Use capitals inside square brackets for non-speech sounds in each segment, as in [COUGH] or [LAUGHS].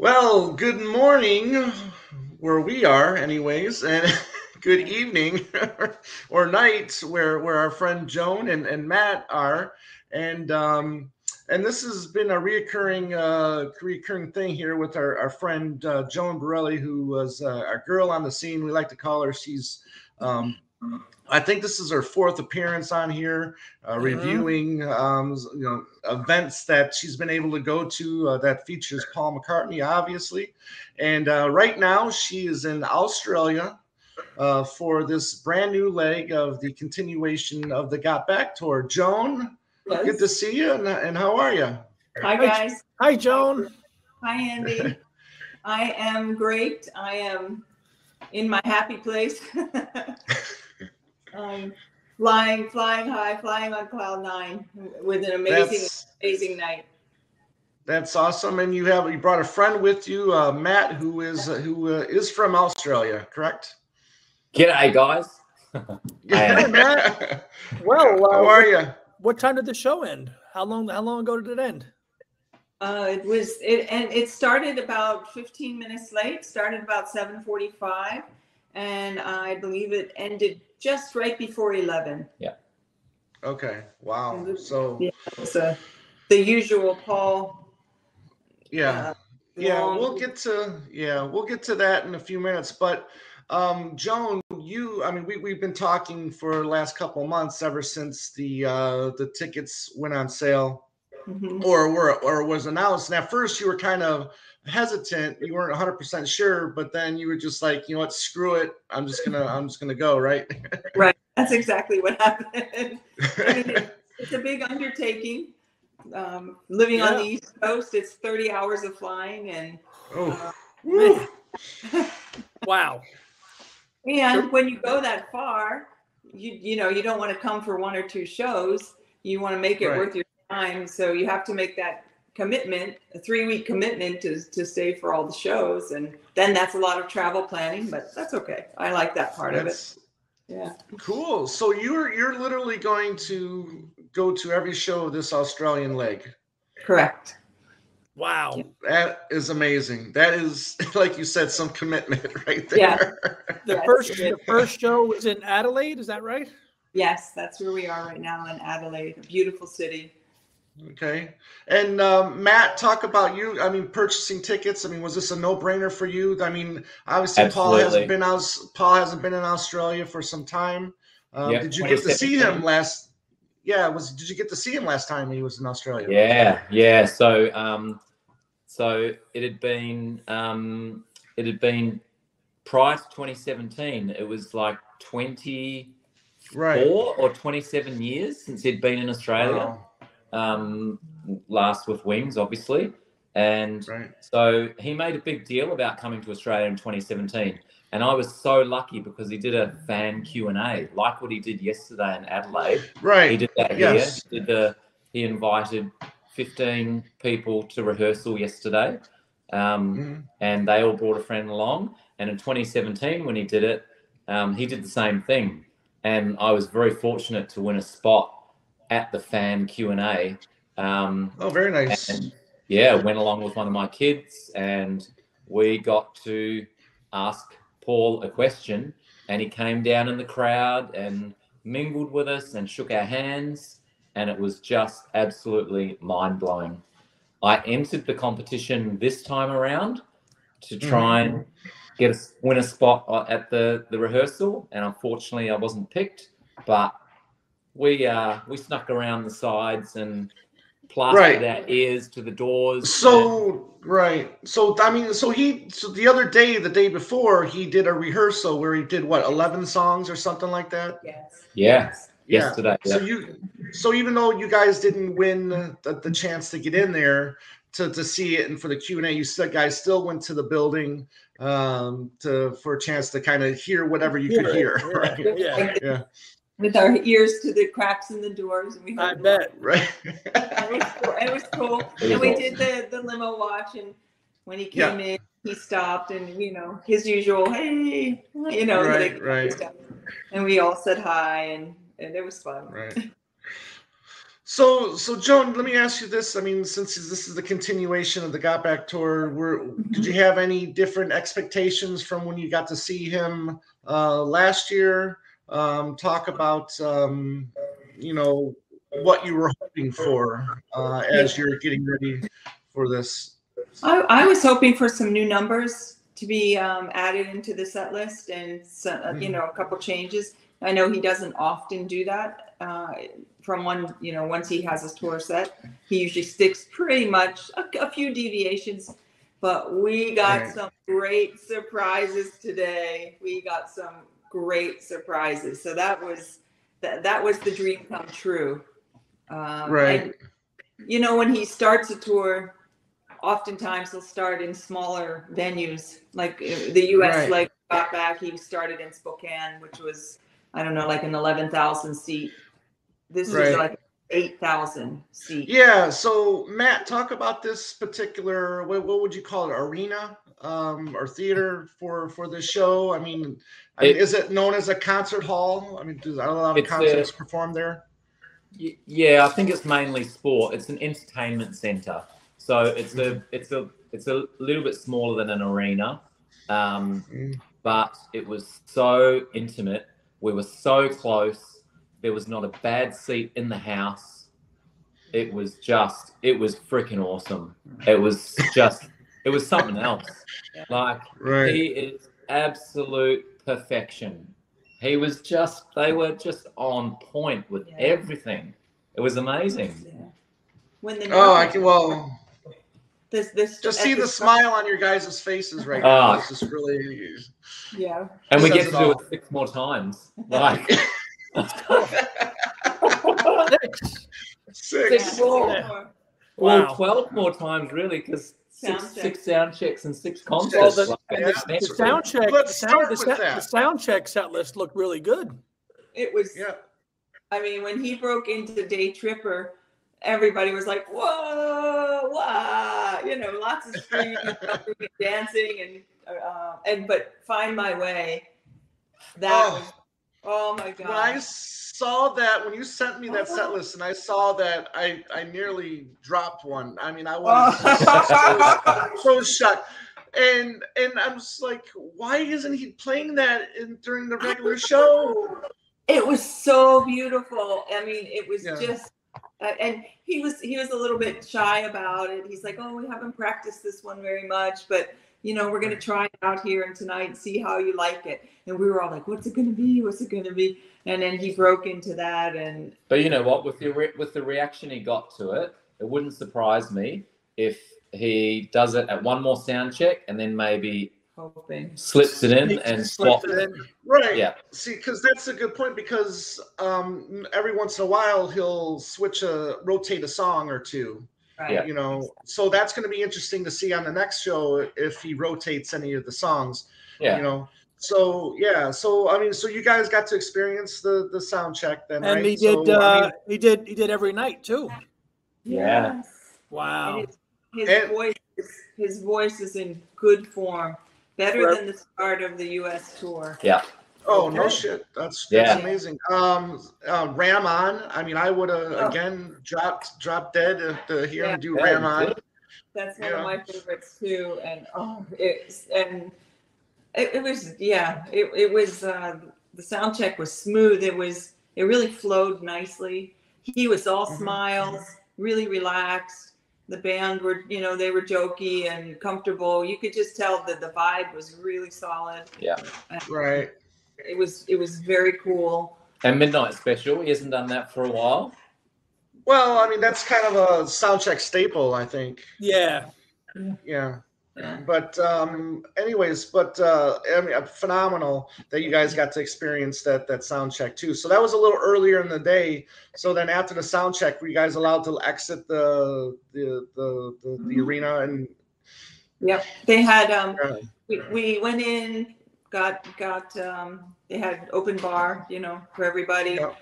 Well, good morning, where we are, anyways, and [LAUGHS] good evening [LAUGHS] or night, where where our friend Joan and, and Matt are, and um, and this has been a reoccurring uh, reoccurring thing here with our our friend uh, Joan Borelli, who was uh, our girl on the scene. We like to call her. She's um, I think this is her fourth appearance on here, uh, mm-hmm. reviewing um, you know events that she's been able to go to uh, that features Paul McCartney, obviously. And uh, right now, she is in Australia uh, for this brand new leg of the continuation of the Got Back tour. Joan, yes. good to see you, and, and how are you? Hi guys. Hi Joan. Hi Andy. [LAUGHS] I am great. I am in my happy place. [LAUGHS] um, flying, flying high, flying on cloud nine with an amazing, that's, amazing night. That's awesome, and you have you brought a friend with you, uh, Matt, who is uh, who uh, is from Australia, correct? G'day, guys. [LAUGHS] hey, Matt. Well, uh, how are you? What time did the show end? How long? How long ago did it end? Uh, it was it and it started about 15 minutes late. Started about 7:45, and I believe it ended just right before 11. Yeah. Okay. Wow. So, yeah, so the usual Paul. Yeah. Uh, yeah. Long... We'll get to, yeah, we'll get to that in a few minutes. But, um, Joan, you, I mean, we, we've been talking for the last couple months ever since the, uh, the tickets went on sale mm-hmm. or were, or was announced. And at first you were kind of, hesitant you weren't 100% sure but then you were just like you know what? Screw it. I'm just gonna i'm just gonna go right? [LAUGHS] Right. That's exactly what happened. [LAUGHS] I mean, [LAUGHS] it's a big undertaking. Um, living yeah. on the east coast it's 30 hours of flying and oh. Uh, wow. And when you go that far you you know you don't want to come for one or two shows. You want to make it right. worth your time so you have to make that commitment, a three week commitment to, to stay for all the shows. And then that's a lot of travel planning, but that's okay. I like that part that's, of it. Yeah. Cool. So you're you're literally going to go to every show of this Australian leg. Correct. Wow. That is amazing. That is [LAUGHS] like you said, some commitment [LAUGHS] right there. Yeah. [LAUGHS] The yes. first the first show was in Adelaide, is that right? Yes, that's where we are right now in Adelaide, a beautiful city. Okay. And um, Matt, talk about you. I mean, purchasing tickets. I mean, was this a no-brainer for you? I mean, obviously Absolutely. Paul hasn't been out. Paul hasn't been in Australia for some time. Um, yep, did you get to see him last? Yeah. Was did you get to see him last time he was in Australia? Yeah. Yeah. So, um, so it had been um, it had been prior to 2017. It was like 24 right. or 27 years since he'd been in Australia. Wow um, last with Wings, obviously. And right. so he made a big deal about coming to Australia in 2017. And I was so lucky because he did a fan Q and A, like what he did yesterday in Adelaide. Right. He did that yes. here. He did the. He invited 15 people to rehearsal yesterday, um, mm. and they all brought a friend along. And in 2017, when he did it, um, he did the same thing. And I was very fortunate to win a spot at the fan Q and A. Um, oh, very nice. And, yeah, went along with one of my kids, and we got to ask Paul a question, and he came down in the crowd and mingled with us and shook our hands, and it was just absolutely mind blowing. I entered the competition this time around to try mm-hmm. and get a win a spot at the the rehearsal, and unfortunately, I wasn't picked. But we uh we snuck around the sides and plastered right. our ears to the doors. So and... right. So I mean, so he so the other day, the day before, he did a rehearsal where he did what eleven songs or something like that. Yes. Yeah. Yeah. Yesterday. So you so even though you guys didn't win the, the chance to get in there to, to see it and for the Q and A, you still guys still went to the building um to for a chance to kind of hear whatever you could hear. [LAUGHS] Right? Yeah. yeah with our ears to the cracks in the doors. And we I bet. Right. [LAUGHS] it, was cool. it was cool. [LAUGHS] and we did the, the limo watch. And when he came yeah. in, he stopped and, you know, his usual, hey, you know, right, like, right. and we all said hi and, and it was fun. Right. [LAUGHS] So, so Joan, let me ask you this. I mean, since this is the continuation of the Got Back tour, were did you have any different expectations from when you got to see him uh, last year? Um, talk about, um, you know, what you were hoping for uh, as you're getting ready for this. I, I was hoping for some new numbers to be um, added into the set list and uh, you Mhm. know a couple changes. I know he doesn't often do that. Uh, from one, you know, once he has his tour set, he usually sticks pretty much a, a few deviations. But we got Right. some great surprises today. We got some great surprises. So that was that that was the dream come true. Um, Right. and, you know, when he starts a tour, oftentimes he'll start in smaller venues, like uh, the U.S. Right. like got back. He started in Spokane, which was I don't know, like an eleven thousand seat. This Right. was like eight thousand seat. Yeah. So, Matt, talk about this particular. What, what would you call it? Arena um, or theater for for this show? I mean, I mean, It- is it known as a concert hall? I mean, do a lot of It's a- concerts perform there? Y- Yeah, I think it's mainly sport. It's an entertainment center, so it's a it's a it's a little bit smaller than an arena, um, Mm. but it was so intimate. We were so close. There was not a bad seat in the house. It was just it was freaking awesome. It was just it was something else. Like Right. he is absolute perfection. He was just, they were just on point with Yeah. everything. It was amazing. Yeah. When the Oh, I can. Well, this this just see the start- smile on your guys' faces right now. Ah. It's just really. Yeah. And we Says get it to do all. it six more times. Like, [LAUGHS] Six. Six. Six more. Yeah. well, Wow. 12 more times, really, because six, six sound checks and six Well, concerts. the, Yeah, the, the sound check, Let's sound, start the, with set- that. the sound check set list looked really good. It was Yeah. I mean, when he broke into Day Tripper, everybody was like, "Whoa, wow!" You know, lots of screaming, and and dancing, and uh, and but "Find My Way," that Oh. was, oh my god! When I saw that, when you sent me that set list, and I saw that, I I nearly dropped one. I mean, I was [LAUGHS] so, [LAUGHS] so shocked. And and I'm just like, why isn't he playing that in during the regular show? it was so beautiful. I mean, it was Yeah. just. Uh, and he was he was a little bit shy about it. He's like, "Oh, we haven't practiced this one very much, but you know, we're gonna try it out here and tonight and see how you like it." And we were all like, "What's it gonna be? What's it gonna be?" And then he broke into that, and But you know what? With the re- with the reaction he got to it, it wouldn't surprise me if he does it at one more sound check and then maybe hoping. slips it in and slipped swaps. it in. Right. Yeah. See, because that's a good point. Because um, every once in a while he'll switch a rotate a song or two. Right. You know, so that's going to be interesting to see on the next show if he rotates any of the songs. Yeah. You know. So yeah. So I mean, so you guys got to experience the the sound check then, And right? he did. So, I uh, mean, he did. He did every night too. Yeah. Yes. Wow. His, his And- voice, is, his voice is in good form, better Right. than the start of the U.S. tour. Oh no shit, that's that's Yeah. amazing. Um, uh, Ram on. I mean, I would have Oh. again dropped dropped dead to hear Yeah. him do Yeah, Ram on. That's one Yeah. of my favorites too. And oh, it's and it, it was yeah, it, it was uh, the sound check was smooth. It was it really flowed nicely. He was all Mhm. smiles, really relaxed. The band were you know they were jokey and comfortable. You could just tell that the vibe was really solid. Yeah, right. It was it was very cool. And Midnight Special, he hasn't done that for a while. Well, I mean, that's kind of a sound check staple, I think. Yeah. Yeah. Yeah. But um anyways, but uh I mean phenomenal that you guys got to experience that that sound check too. So that was a little earlier in the day. So then after the sound check, were you guys allowed to exit the the the the, the arena and Yep. They had um uh, we, we went in, got got um they had open bar, you know, for everybody. Yep.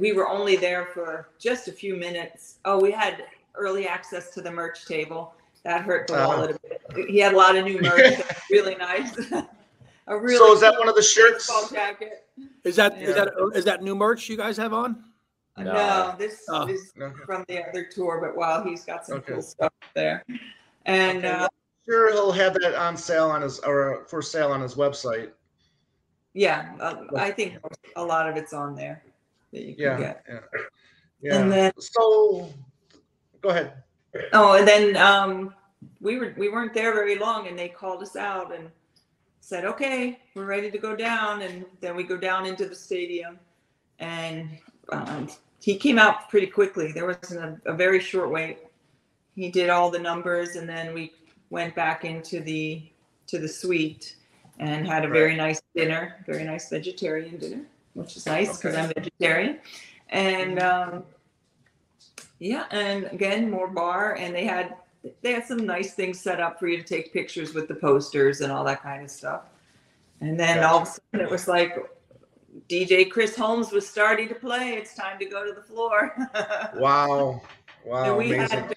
We were only there for just a few minutes. Oh, we had early access to the merch table. That hurt the Uh-huh. wallet a bit. He had a lot of new merch. [LAUGHS] that was really nice. [LAUGHS] a really so is that one of the shirts? baseball jacket. Is that is Yeah. that is that new merch you guys have on? No. No, this Oh. is No. from the other tour, but wow, he's got some Okay. cool stuff there. And Okay, uh, Sure, he'll have that on sale on his or for sale on his website. yeah, uh, I think a lot of it's on there that you can Yeah, get. yeah, yeah. And then so, go ahead. Oh, and then um, we were we weren't there very long, and they called us out and said, "Okay, we're ready to go down." And then we go down into the stadium, and um, he came out pretty quickly. There wasn't a, a very short wait. He did all the numbers, and then we went back into the to the suite and had a very nice dinner, very nice vegetarian dinner, which is nice because Okay. I'm vegetarian. And um, yeah, and again, more bar, and they had they had some nice things set up for you to take pictures with the posters and all that kind of stuff. And then all of a sudden, it was like DJ Chris Holmes was starting to play. It's time to go to the floor. [LAUGHS] Wow, wow, and we amazing. had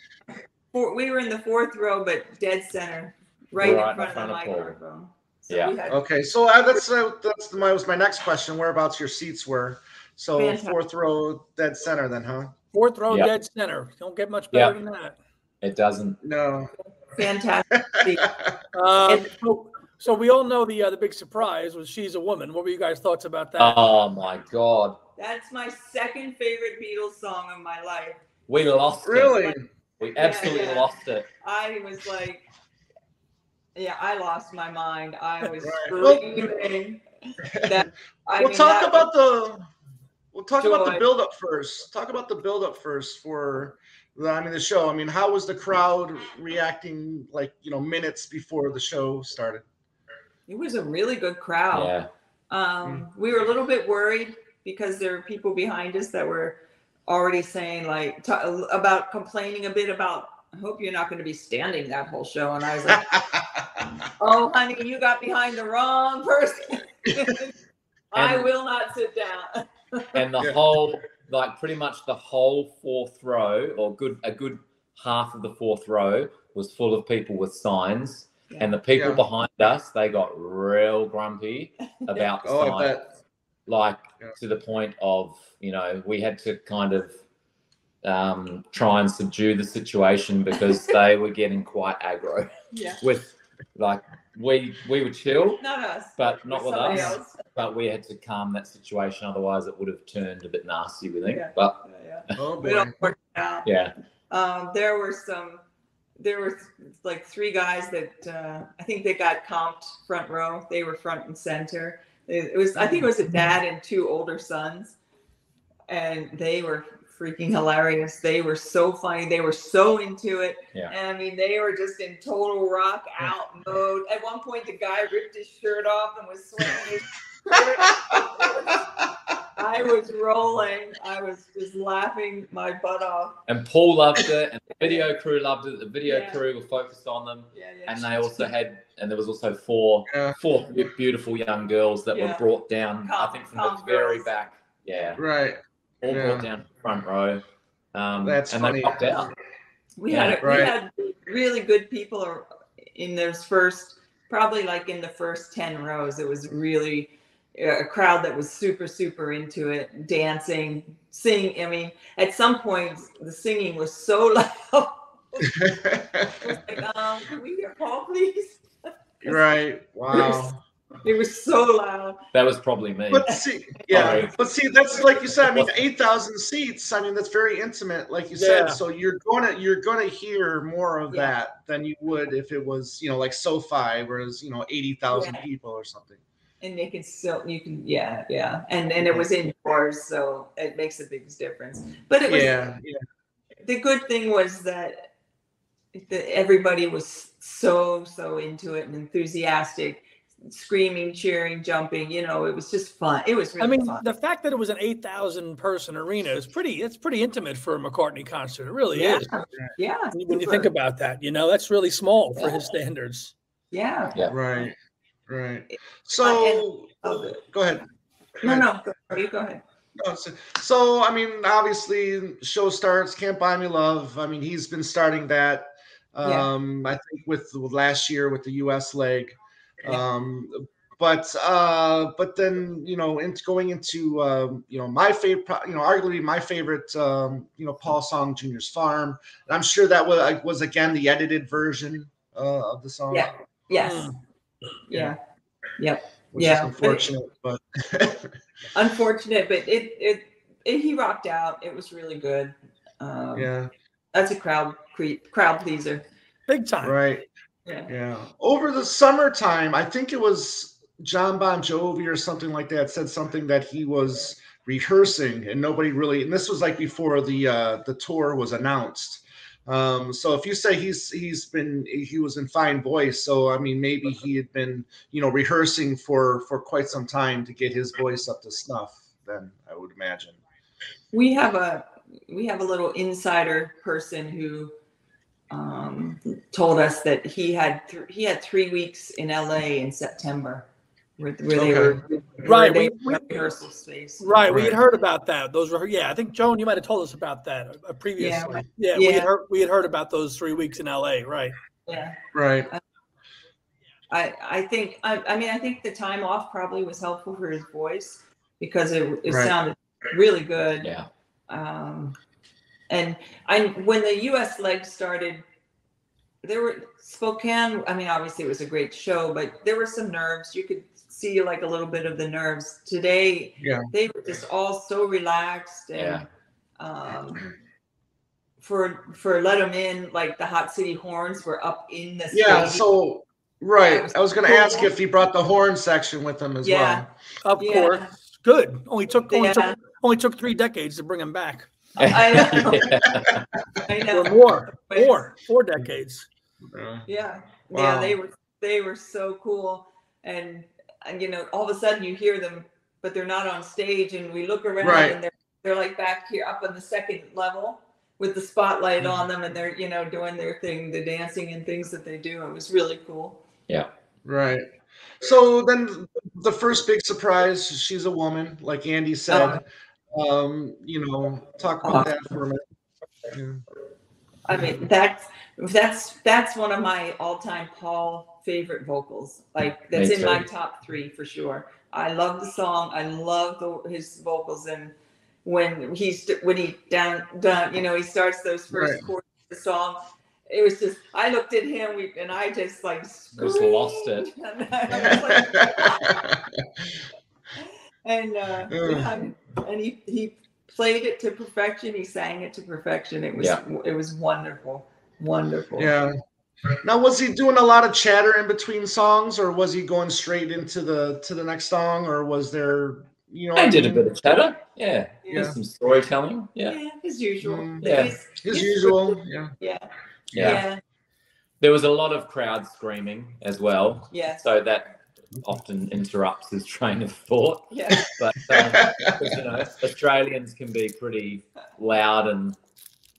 four, we were in the fourth row, but dead center, right Right in front of the of Paul. microphone. So Yeah. we had Okay, so uh, that's uh, that's my was my next question. Whereabouts your seats were? So Fantastic. fourth row, dead center, then, huh? Fourth row, Yeah. dead center. Don't get much better Yeah. than that. It doesn't. No. fantastic. [LAUGHS] Um, so, so we all know the uh, the big surprise was she's a woman. What were you guys' thoughts about that? Oh my god, That's my second favorite Beatles song of my life. we lost it. really? We absolutely yeah. lost it. I was like, yeah, I lost my mind. I was Right. Well- screaming. that, [LAUGHS] I we'll mean, talk that about the we'll talk about the Joy. build up first. Talk about the build up first for the I mean the show. I mean, how was the crowd reacting like, you know, minutes before the show started? It was a really good crowd. Yeah. Um, we were a little bit worried because there were people behind us that were already saying like t- about complaining a bit about. I hope you're not going to be standing that whole show. And I was like, [LAUGHS] oh, honey, you got behind the wrong person. [LAUGHS] I And- will not sit down. [LAUGHS] and the whole like pretty much the whole fourth row or good a good half of the fourth row was full of people with signs and the people Yeah. behind us they got real grumpy about the oh, signs bet. Like Yeah. to the point of you know we had to kind of um, try and subdue the situation because [LAUGHS] they were getting quite aggro Yeah, [LAUGHS] with like we we were chill not us, but not with us else. but we had to calm that situation otherwise it would have turned a bit nasty we think Yeah. but Yeah, yeah. Oh We boy. don't work it out. yeah Um, there were some, there were like three guys that uh, I think they got comped front row. They were front and center. It, it was, I think it was a dad and two older sons, and they were freaking hilarious. They were so funny. They were so into it. Yeah. And I mean, they were just in total rock out mode. At one point, the guy ripped his shirt off and was swinging his shirt. [LAUGHS] [LAUGHS] [LAUGHS] I was rolling. I was just laughing my butt off. and paul loved it and the video crew loved it the video Yeah. crew were focused on them Yeah, yeah. and they also had and there was also four Yeah. four beautiful young girls that Yeah. were brought down i think from calm the very girls. back yeah Right. all Yeah. brought down the front row um That's and funny. they popped out We Yeah, had right. we had really good people ar- in those first, probably like in the first ten rows. It was really a crowd that was super super into it, dancing, singing I mean, at some point the singing was so [LAUGHS] loud. Was like, um, can we hear Paul, please? [LAUGHS] right. Wow. It was so loud. that was probably me But see, yeah, Sorry. but see, that's like you said. I mean, eight thousand seats. I mean, that's very intimate, like you said. So you're gonna you're gonna hear more of Yeah. that than you would if it was you know like SoFi, whereas you know eighty thousand Yeah. people or something. And they can still you can yeah yeah and and it was indoors so it makes a big difference but it was Yeah, yeah, the good thing was that the, everybody was so so into it and enthusiastic screaming cheering jumping you know it was just fun it was really I mean, fun the fact that it was an eight thousand person arena is pretty. It's pretty intimate for a McCartney concert. It really yeah is. yeah When you- when you think about that, you know, that's really small for Yeah. his standards. yeah. yeah right, right. Uh, So and- go ahead. Go no ahead. no go, you go ahead No, so, so I mean, obviously, show starts. Can't buy me love. I mean, he's been starting that. Yeah. Um, I think with, with last year with the U.S. leg. Yeah. Um, but uh, but then you know, into going into um, you know my favorite, you know, arguably my favorite, um, you know, Paul song, Junior's Farm. And I'm sure that was was again the edited version uh, of the song. Yeah. Yes. Mm. Yeah. Yep. which Yeah, is but unfortunate, but [LAUGHS] Unfortunate, but it, it it he rocked out. It was really good. Um, yeah, That's a crowd cre- crowd pleaser. Big time. right. Yeah. Yeah. Over the summertime, I think it was Jon Bon Jovi or something like that said something that he was rehearsing and nobody really and this was like before the uh the tour was announced. Um so if you say he's he's been he was in fine voice, so I mean maybe he had been, you know, rehearsing for for quite some time to get his voice up to snuff, then I would imagine. We have a we have a little insider person who um, told us that he had th- he had three weeks in LA in September, where, where they were where Right, they we- were rehearsal space. Right, we had heard about that. Those were yeah. I think Joan, you might have told us about that uh, previously. Yeah, we had Yeah. heard we had heard about those three weeks in L.A. Right. Yeah, Right. I I think I, I mean I think the time off probably was helpful for his voice because it it Right. sounded really good. Yeah. um, and I when the U.S. leg started, there were Spokane. I mean, obviously it was a great show, but there were some nerves. You could see like a little bit of the nerves today. Yeah. they were just all so relaxed and. Yeah. Um, for for let them in, like the Hot City Horns were up in the Yeah, stage. so right. I was gonna Cool. ask if he brought the horn section with him as Yeah. well. Of Yeah. course. Good. Only took only Yeah. took only took three decades to bring him back. [LAUGHS] I know. Yeah. [LAUGHS] I Or more. But- Four. Four decades. Uh, Yeah, Wow. yeah, they were they were so cool, and and you know, all of a sudden you hear them, but they're not on stage, and we look around Right. and they're they're like back here up on the second level with the spotlight Mm-hmm. on them, and they're you know doing their thing, the dancing and things that they do. It was really cool. Yeah. Right. So then the first big surprise, she's a woman, like Andy said. Um, you know, talk about that for a minute. Yeah. I mean, that's that's that's one of my all-time Paul favorite vocals. Like that's in my top three for sure. I love the song. I love the, his vocals, and when he's when he down down, you know, he starts those first Right. chords of the song. It was just I looked at him, we, and I just like Just lost it. [LAUGHS] And, I was like, and uh, and he he played it to perfection. He sang it to perfection. It was Yeah. it was wonderful, wonderful. yeah. Now was he doing a lot of chatter in between songs or was he going straight into the to the next song or was there you know I did a mean? bit of chatter. Yeah. Yeah. Just some storytelling. Yeah, Yeah. as usual. Mm. Yeah. He's- as he's- usual. Yeah. Yeah. Yeah. Yeah. There was a lot of crowd screaming as well. Yeah. So that often interrupts his train of thought. Yeah. But um, 'cause, you know, Australians can be pretty loud and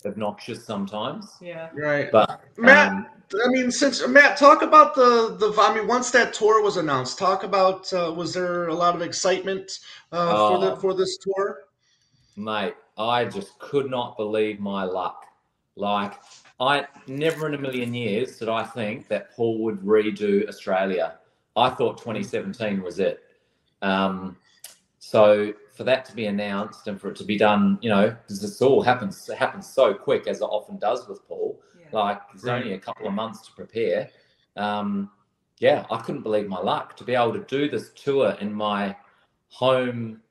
obnoxious sometimes. Yeah. Right. But Matt, um, I mean, since Matt, talk about the the. I mean, once that tour was announced, talk about uh, was there a lot of excitement uh, for the Oh. for this tour? mate, I just could not believe my luck. Like, I never in a million years did I think that Paul would redo Australia. I thought 2017 was it. Um, so for that to be announced and for it to be done, you know, because this all happens it happens so quick as it often does with Paul. Yeah. Like it's Right. only a couple of months to prepare. Um, yeah, I couldn't believe my luck to be able to do this tour in my home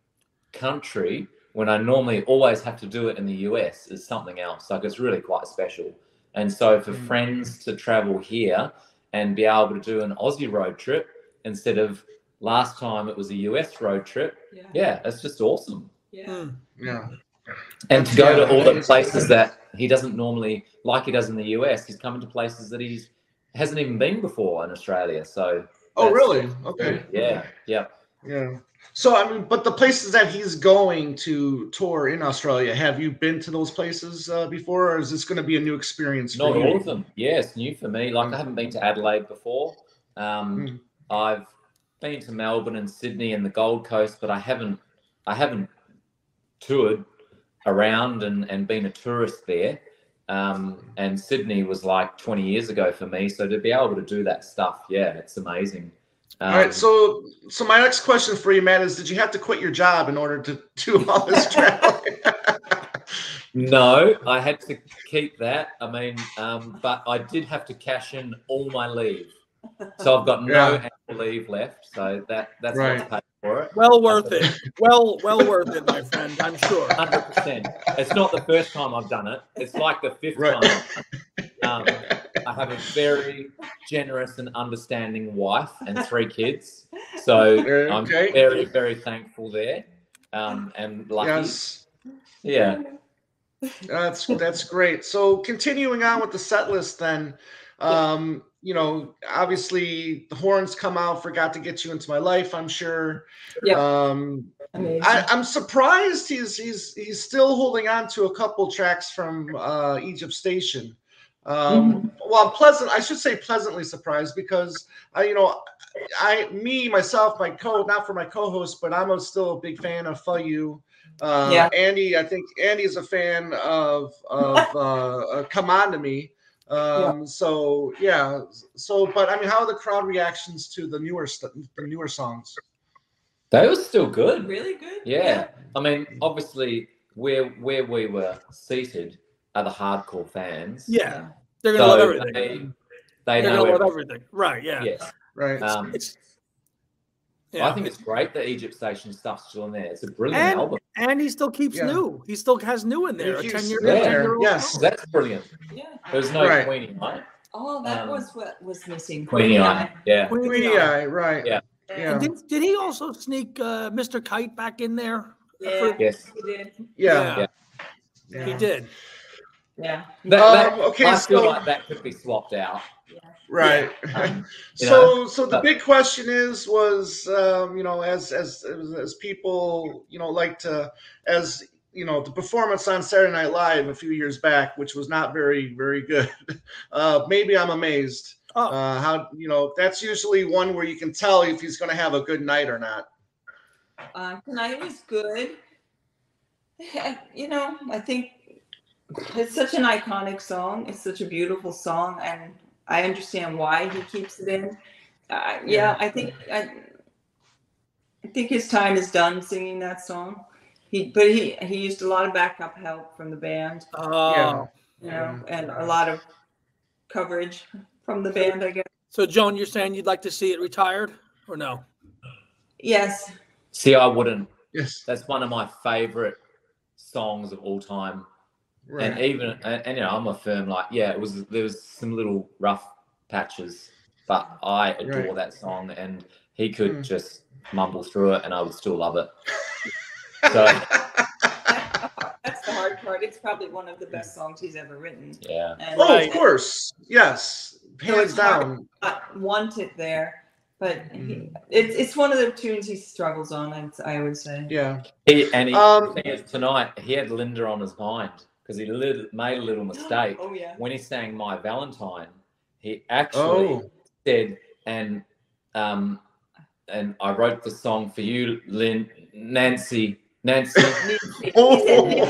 country when I normally always have to do it in the US is something else. Like it's really quite special. And so for Mm. friends to travel here and be able to do an Aussie road trip instead of last time it was a US road trip, Yeah. yeah, it's just awesome. Yeah. Hmm. Yeah. And to go Yeah, to all the places awesome. that he doesn't normally like he does in the US, he's coming to places that he's hasn't even been before in Australia. So Oh, really? Okay. Yeah, yeah. Yeah. So I mean, but the places that he's going to tour in Australia, have you been to those places uh, before, or is this going to be a new experience for Not all of them. Yeah, it's new for me. Like I haven't been to Adelaide before. Um, Mm. I've been to Melbourne and Sydney and the Gold Coast, but I haven't I haven't toured around and, and been a tourist there. Um, and Sydney was like 20 years ago for me. So to be able to do that stuff, yeah, it's amazing. All Um, right. So, so my next question for you, Matt, is: Did you have to quit your job in order to [LAUGHS] do all this traveling? [LAUGHS] No, I had to keep that. I mean, um, but I did have to cash in all my leave, so I've got no Yeah. annual leave left. So that that's Right. what's paid for it. Well worth it. Well, well worth it, my friend. I'm sure. Hundred percent. It's not the first time I've done it. It's like the fifth Right. time. Um, I have a very generous and understanding wife and three kids, so I'm very very thankful there, um, and lucky. Yes. Yeah. That's that's great. So continuing on with the set list, then, um, you know, obviously the horns come out. Forgot to get you into my life. I'm sure. Yep. Um. I, I'm surprised he's he's he's still holding on to a couple tracks from uh, Egypt Station. Um, Well, I'm pleasant. I should say pleasantly surprised because I, you know, I me myself my co not for my co-host, but I'm a, still a big fan of Fuh You. Uh, Yeah. Andy, I think Andy's a fan of of [LAUGHS] uh, uh, Come On to Me. Um, So yeah. So, but I mean, how are the crowd reactions to the newer st- the newer songs? They were still good. really good. Yeah. I mean, obviously, where where we were seated are the hardcore fans. Yeah, they're gonna love everything. they, they They're know gonna love everything. everything. Right? Yeah. Yes. Right. Um, It's. I Yeah. think it's great that Egypt Station stuff's still in there. It's a brilliant And- album. and he still keeps Yeah. new. He still has new in there. He A ten year, new in there, yes. That's brilliant. Yeah. There's no Right. Queenie, right? Oh, that Um, was what was missing. Queenie Eye. Yeah. Queenie Eye, right? Yeah. Yeah. And did, did he also sneak uh, Mr. Kite back in there? Yeah, Yes. he did. Yeah. Yeah. yeah. He did. Yeah. That, Um, okay, I feel so- like that could be swapped out. Right. Um, [LAUGHS] so so the big question is was um, you know as as as people you know like to as you know the performance on Saturday Night Live a few years back, which was not very very good. [LAUGHS] Uh, maybe I'm amazed. Oh. Uh, how you know that's usually one where you can tell if he's going to have a good night or not. Uh, tonight was good. You know, I think it's such an iconic song. It's such a beautiful song, and I understand why he keeps it in. Uh, yeah, Yeah. I think I, I think his time is done singing that song. He, but he he used a lot of backup help from the band, Oh. you know, and a lot of coverage from the band. I guess. So, Joan, you're saying you'd like to see it retired or no? Yes. See, I wouldn't. Yes. That's one of my favorite songs of all time. And even and, and, you know, I'm a firm like, yeah, it was there was some little rough patches, but I adore Right. that song and he could Mm. just mumble through it and I would still love it. [LAUGHS] So That's the hard part. It's probably one of the best songs he's ever written. yeah. And oh, of course. Yes. Hands it's hard. down. not want it there, but he, Mhm. it's it's one of the tunes he struggles on. I'd- I would say. Yeah. He, and he, Um, the tonight he had Linda on his mind because he lit, made a little [GASPS] mistake. Oh yeah. When he sang My Valentine, he actually Oh. said, and um, and I wrote the song for you, Lynn, Nancy, Nancy. [LAUGHS] Nancy. [LAUGHS] Oh.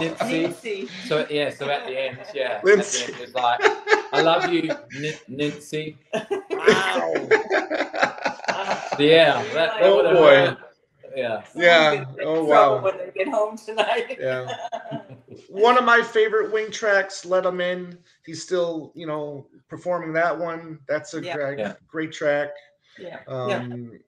Nancy. Nancy. So yeah, so at the end, yeah, at Lindsay. the end, it's like, I love you, N- Nancy. Wow. [LAUGHS] Yeah, that, that Oh, would've boy. hurt. Yeah. Yeah. gonna get in Oh, wow. When they get home tonight. Yeah. One of my favorite wing tracks let him in he's still you know performing that one that's a Yeah. great, Yeah. great track yeah. um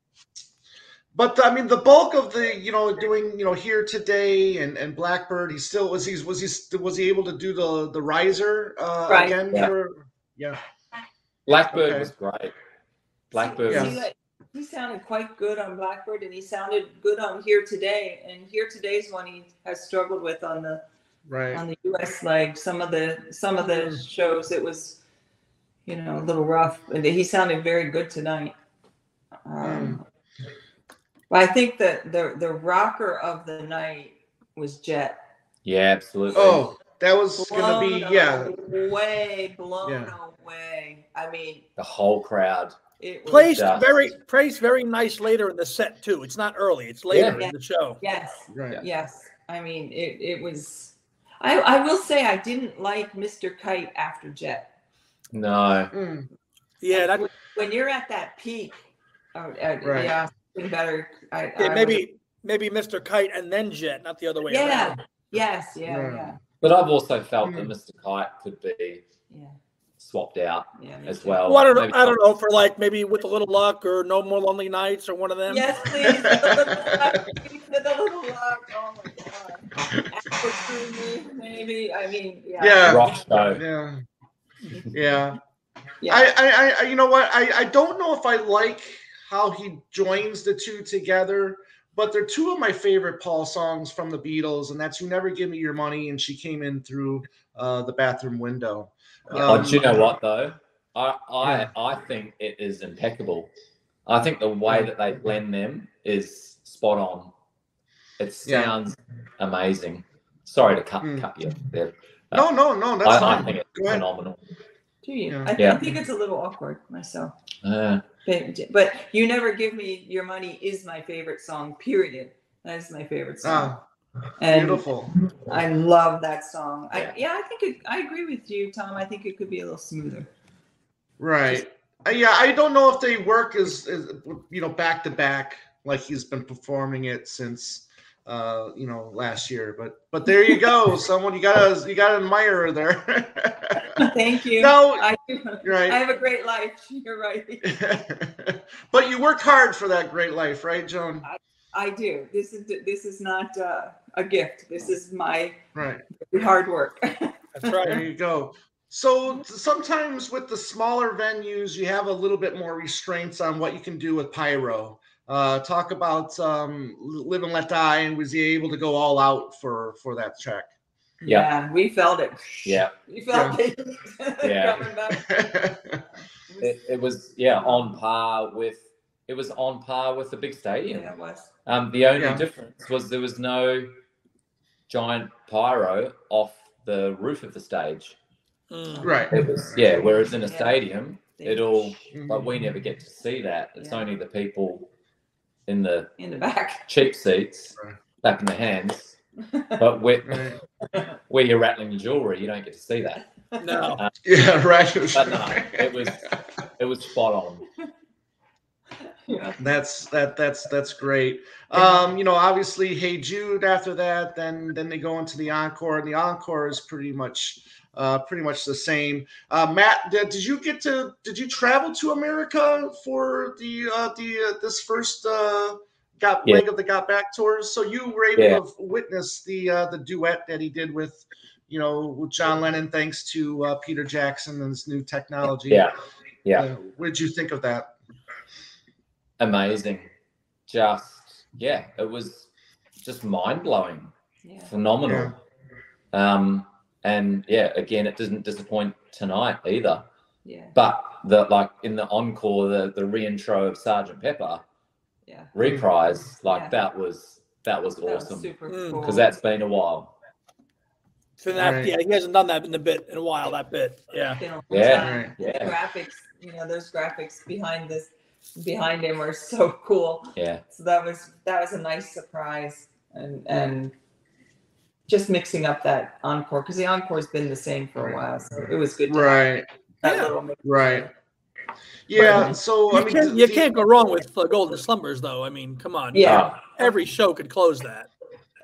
but i mean the bulk of the you know doing you know here today and and blackbird he still was he was he was he able to do the the riser uh Right. again Yeah. for yeah Blackbird Okay. was great. Blackbird Yeah. He, was like, he sounded quite good on Blackbird, and he sounded good on Here Today. And Here Today's one he has struggled with on the right on the U.S. leg. Some of the some of the shows it was, you know, a little rough. And he sounded very good tonight. Um, But I think that the the rocker of the night was Jet. yeah, absolutely. oh that was gonna be yeah way blown Yeah. away. I mean, the whole crowd. it Placed Yeah. very placed very nice later in the set too. It's not early. It's later Yeah. in the show. yes, right yes. I mean, it it was. I I will say I didn't like Mr. Kite after Jet. No. Mm, Yeah, that when you're at that peak Oh, uh, Right. yeah, better. I, Yeah, I would- maybe maybe Mr. Kite and then Jet, not the other way Yeah. around. Yes. Yeah. Right. Yeah. But I've also felt Mm. that Mr. Kite could be Yeah. Swapped out Yeah. as well. Well, I don't know. Maybe I don't know for like maybe with a little luck or no more lonely nights or one of them. Yes, please. [LAUGHS] With the little luck, with the little luck. Oh my god. Apple [LAUGHS] maybe. I mean, yeah. Yeah. Rock show. Yeah. Yeah. Yeah. I, I, I, you know what? I, I don't know if I like how he joins the two together, but they're two of my favorite Paul songs from the Beatles, and that's "You Never Give Me Your Money" and "She Came In Through uh, the Bathroom Window." Oh, Um, do you know what though? I I Yeah. I think it is impeccable. I think the way that they blend them is spot on. It Yeah. sounds amazing. Sorry to cut Mm. cut you there. No, no, no, that's I, I think it's Go ahead. phenomenal. Do you? Yeah. I, Yeah. I think it's a little awkward myself. Uh, But, but you never give me your money is my favorite song. Period. That is my favorite song. Ah, and beautiful. I love that song. I, Yeah. I think it, I agree with you, Tom. I think it could be a little smoother. Right. Uh, yeah, I don't know if they work as, as you know back to back like he's been performing it since uh you know last year but but there you go [LAUGHS] someone you gotta you gotta admire there [LAUGHS] Thank you. no I, I right have a great life. [LAUGHS] You're right. but you work hard for that great life right joan I do. This is this is not uh, a gift. This is my right hard work. [LAUGHS] That's right. there you go so sometimes with the smaller venues you have a little bit more restraints on what you can do with pyro uh, talk about um, live and let die and was he able to go all out for for that track Yeah. we felt it. yeah, We felt it [LAUGHS] Yeah. back. it, it was yeah on par with it was on par with the big stadium. Yeah, it was. Um, the only Yeah. difference was there was no giant pyro off the roof of the stage. Mm. right It was yeah. Whereas in a Yeah. stadium, it'll Mm-hmm. but we never get to see that. It's Yeah. only the people in the in the back. cheap seats, Right. clapping their hands. [LAUGHS] But where, Right. [LAUGHS] where you're rattling your jewelry, you don't get to see that. No. [LAUGHS] Yeah, right. But no, it was it was spot on. Yeah. That's that that's that's great. [LAUGHS] Um, you know, obviously, Hey Jude. After that, then then they go into the encore, and the encore is pretty much uh, pretty much the same. Uh, Matt, did, did you get to did you travel to America for the uh, the uh, this first uh, got Yeah. leg of the Got Back tours? So you were able Yeah. to witness the uh, the duet that he did with you know with John Lennon, thanks to uh, Peter Jackson and his new technology. Yeah, yeah. Uh, what did you think of that? Amazing. Just yeah, it was just mind blowing, Yeah. phenomenal. Um, and yeah, again, it doesn't disappoint tonight either. Yeah. But the like in the encore, the the reintro of Sergeant Pepper Yeah. reprise, like Yeah. that was that was That awesome super Mm. cool. because that's been a while. So that, Right. yeah, he hasn't done that in a bit in a while. That bit, yeah. Been a Yeah. The Yeah, graphics, you know, those graphics behind this behind him are so [LAUGHS] cool. yeah, So that was that was a nice surprise and and just mixing up that encore because the encore's been the same for a while. So it was good to have Right. that Yeah. little mix. Right. Yeah. So You I mean, can't, the- you the- can't go wrong with uh, Golden Slumbers, though. I mean, come on. Yeah. Every show could close that.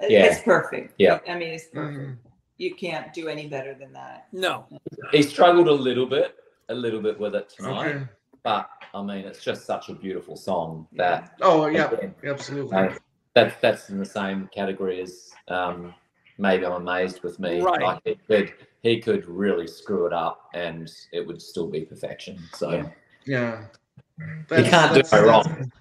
Yeah. It's perfect. Yeah. I mean, it's perfect. Mhm. You can't do any better than that. No. he struggled a little bit, a little bit with it tonight. Okay. But I mean, it's just such a beautiful song that Oh yeah, again, absolutely. uh, that's that's in the same category as um, maybe I'm amazed with me. Right. Like he could he could really screw it up and it would still be perfection. So Yeah. Yeah. you can't do it wrong.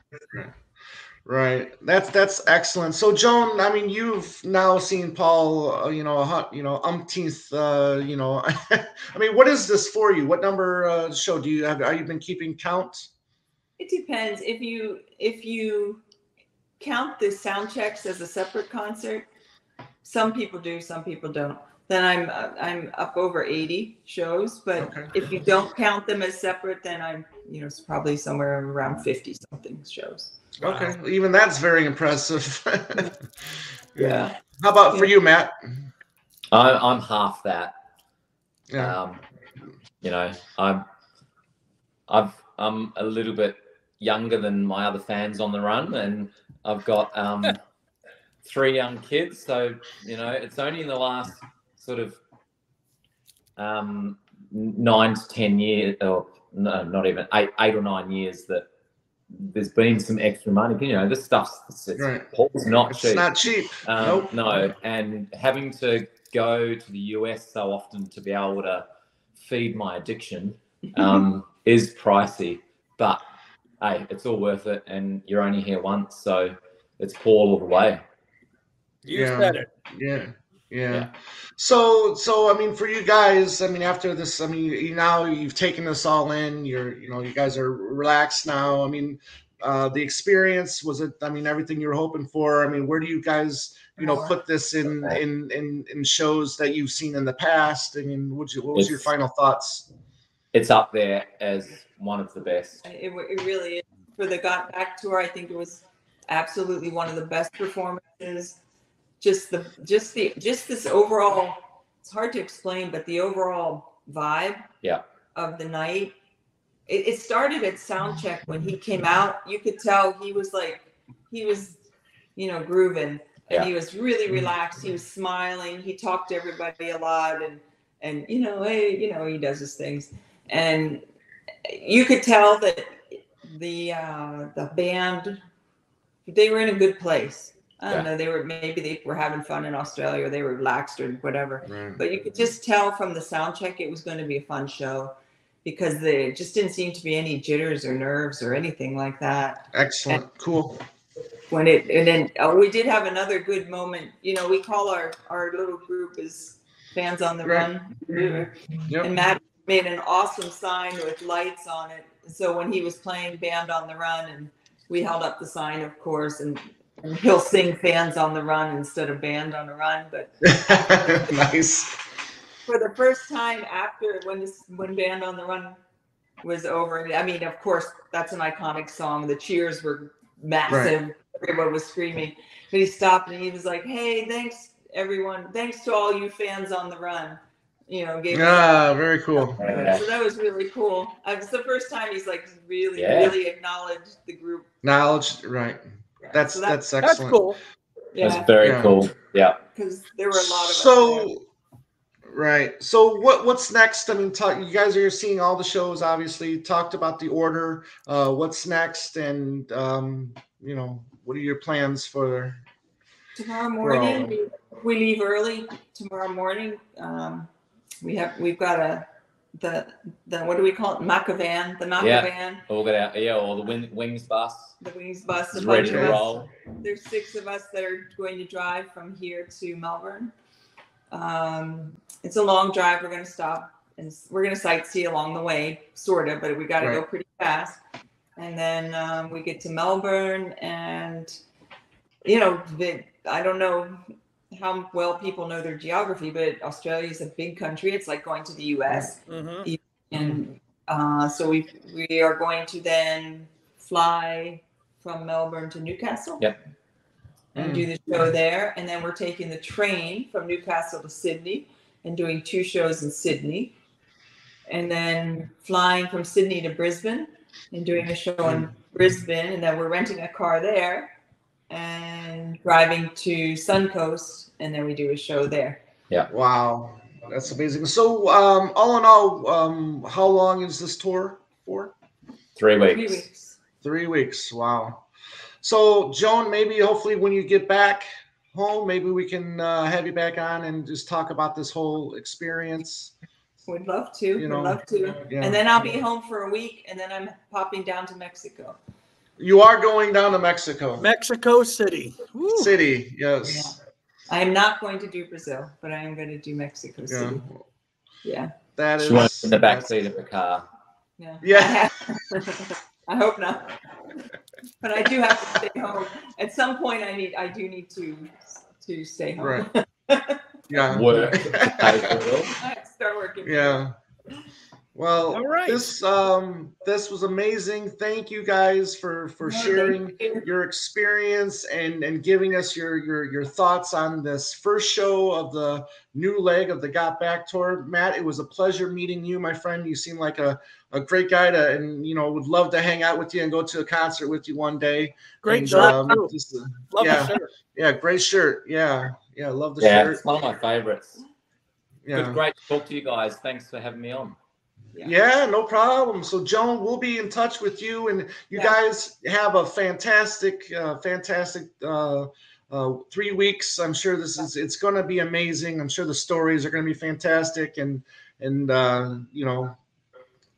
Right. That's that's excellent. So Joan, I mean, you've now seen Paul, uh, you know, you know, umpteenth, uh, you know, [LAUGHS] I mean, what is this for you? What number uh, show do you have? Are you been keeping count? It depends. If you if you count the sound checks as a separate concert, some people do, some people don't. Then I'm uh, I'm up over 80 shows, but Okay. if you don't count them as separate, then I'm you know it's probably somewhere around 50 something shows. Okay. Even that's very impressive. [LAUGHS] Yeah. How about for you, Matt? I, I'm half that. Yeah. Um, you know, I'm I've I'm a little bit younger than my other fans on the run, and I've got um, [LAUGHS] three young kids. So you know, it's only in the last sort of um, nine to ten years, or no, not even eight, eight or nine years that there's been some extra money. You know, this stuff's it's, it's, Right. Paul's not It's cheap. not cheap. Um, Nope. No, and having to go to the US so often to be able to feed my addiction [LAUGHS] um, is pricey, but hey, it's all worth it, and you're only here once, so it's Paul all the way. You Yeah. said it. Yeah. Yeah. Yeah. So, so I mean, for you guys, I mean, after this, I mean, you now you've taken this all in. You're, you know, you guys are relaxed now. I mean, uh, the experience was it? I mean, everything you were hoping for. I mean, where do you guys, you know, put this in in in, in shows that you've seen in the past? I mean, what you, what was your final thoughts? It's up there as one of the best. It, it really is. For the Got Back tour, I think it was absolutely one of the best performances. Just the, just the, just this overall. It's hard to explain, but the overall vibe. Yeah. Of the night. It, it started at sound check when he came out. You could tell he was like, he was, you know, grooving, and Yeah. he was really relaxed. He was smiling. He talked to everybody a lot, and and you know, hey, you know, he does his things, and you could tell that the uh, the band they were in a good place. I don't Yeah. know. They were maybe they were having fun in Australia, or they were relaxed, or whatever. Right. But you could just tell from the sound check it was going to be a fun show because there just didn't seem to be any jitters or nerves or anything like that Excellent. Cool. when it and then oh, we did have another good moment you know we call our our little group is fans on the Right. run mm-hmm. Yep. and matt made an awesome sign with lights on it so when he was playing band on the run and we held up the sign of course and, and he'll sing fans on the run instead of band on the run but [LAUGHS] nice. for the first time after when this when band on the run was over i mean of course that's an iconic song the cheers were massive everyone was screaming but he stopped and he was like hey thanks everyone thanks to all you fans on the run you know gave me- Ah, very cool. [LAUGHS] Yeah. so that was really cool it was the first time he's like really Yeah. really acknowledged the group Acknowledged, Right. That's So that- that's That's cool. yeah That's very Yeah. cool. Yeah. because there were a lot of us there. so right so what what's next i mean talk, you guys are seeing all the shows obviously talked about the order uh what's next and um you know what are your plans for Tomorrow morning, Well- we, we leave early. Tomorrow morning, um, we have we've got a the the what do we call it? Macavan, the Macavan. Yeah. Macavan, All got out. Yeah. Or the wing, wings bus the Wings bus. A bunch ready of to us. roll. There's six of us that are going to drive from here to Melbourne. Um, it's a long drive. We're going to stop and we're going to sightsee along the way, sort of, but we got to go pretty fast. And then um, we get to Melbourne, and you know, the, I don't know how well people know their geography, but Australia is a big country. It's like going to the U.S hmm and uh, so we we are going to then fly from Melbourne to Newcastle. Yep. And do the show there, and then we're taking the train from Newcastle to Sydney and doing two shows in Sydney, and then flying from Sydney to Brisbane and doing a show in Brisbane, and then we're renting a car there and driving to Suncoast, and then we do a show there. Yeah. Wow that's amazing so um all in all um how long is this tour for Three Three weeks. weeks. three weeks wow so joan maybe hopefully when you get back home maybe we can uh, have you back on and just talk about this whole experience We'd love to. You Would know, love to. yeah. And then I'll be home for a week, and then I'm popping down to Mexico. You are going down to mexico Mexico City. Woo. city yes I am not going to do Brazil, but I am going to do Mexico City. Yeah, that is She wants in the back seat of the car. yeah. Yeah. [LAUGHS] I hope not. But I do have to stay home. At some point, I need. I do need to to stay home. Right. [LAUGHS] Yeah. Work. [LAUGHS] to pay for it all. I start working. Yeah. Well, All right. this um this was amazing. Thank you guys for for No, sharing you. your experience and and giving us your your your thoughts on this first show of the new leg of the Got Back tour. Matt, it was a pleasure meeting you, my friend. You seem like a a great guy to and you know would love to hang out with you and go to a concert with you one day. Great And, shirt. um, just, uh, Love yeah. the shirt. yeah, great shirt. Yeah, yeah, love the Yeah, shirt. it's one of my favorites. Yeah. Good, great to talk to you guys. Thanks for having me on. Yeah, no problem. So, Joan, we'll be in touch with you, and you Yeah. guys have a fantastic, uh, fantastic uh, uh, three weeks. I'm sure this is it's going to be amazing. I'm sure the stories are going to be fantastic, and and uh, you know,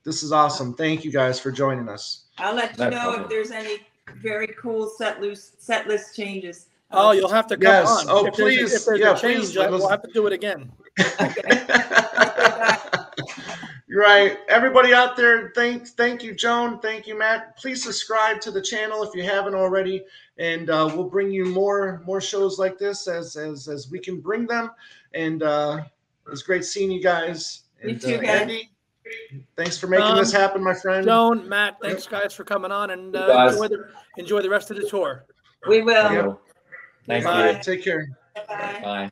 this is awesome. Thank you guys for joining us. I'll let you No know problem. if there's any very cool set loose set list changes. Oh, you'll have to come Yes. on. Oh, if there's, please. If there's Yeah, a change, please, we'll have to do it again. [LAUGHS] right everybody out there thank thank you joan thank you matt please subscribe to the channel if you haven't already and uh, we'll bring you more more shows like this as as as we can bring them and uh it's great seeing you guys You too, uh, guys. andy thanks for making Um, this happen my friend Joan, Matt, thanks guys for coming on and uh, enjoy, the, enjoy the rest of the tour. We will. Yep. Thank Bye. you. take care Bye. Bye.